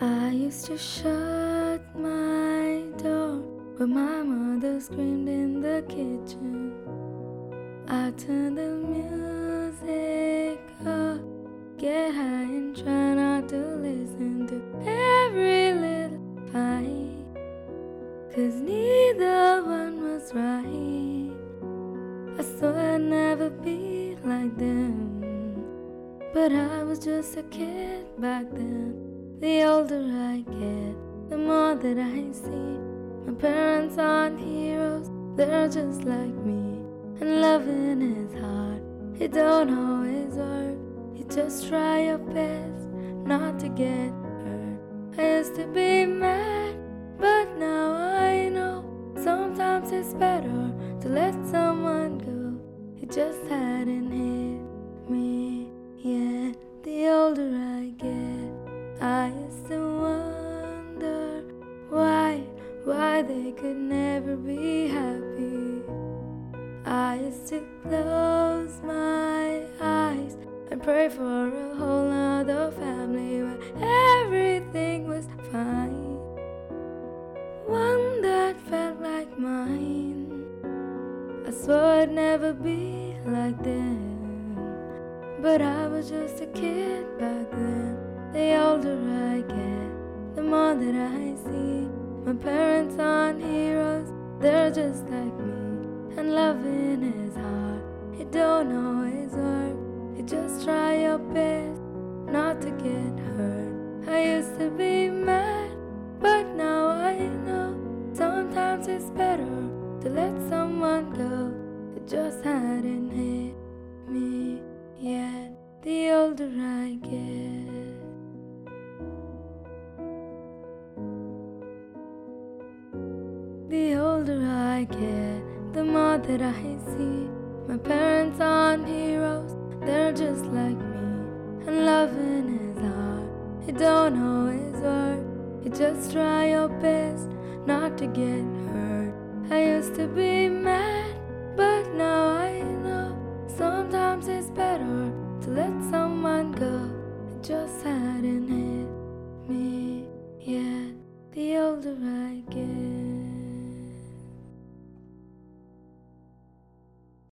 I used to shut my door when my mother screamed in the kitchen. I turned the music up, get high and try not to listen to every little fight. Cause neither one was right. I swore I'd never be like them. But I was just a kid back then. The older I get, the more that I see. My parents aren't heroes, they're just like me. And loving is hard, it don't always work. You just try your best not to get hurt. I used to be mad, but now I know sometimes it's better to let someone go. It just hadn't hit me Used to wonder why, why they could never be happy. I used to close my eyes and pray for a whole other family where everything was fine. One that felt like mine. I swore I'd never be like them. But I was just a kid back then. The older I get, the more that I see. My parents aren't heroes, they're just like me. And loving is hard, it don't always work. You just try your best not to get hurt. I used to be mad, but now I know sometimes it's better to let someone go. It just hadn't hit me yet. The older I get. I the more that I see. My parents aren't heroes, they're just like me. And loving is hard, it don't always work. You just try your best not to get hurt. I used to be mad, but now I know sometimes it's better to let someone go. It just hadn't hit me yet. The older I get.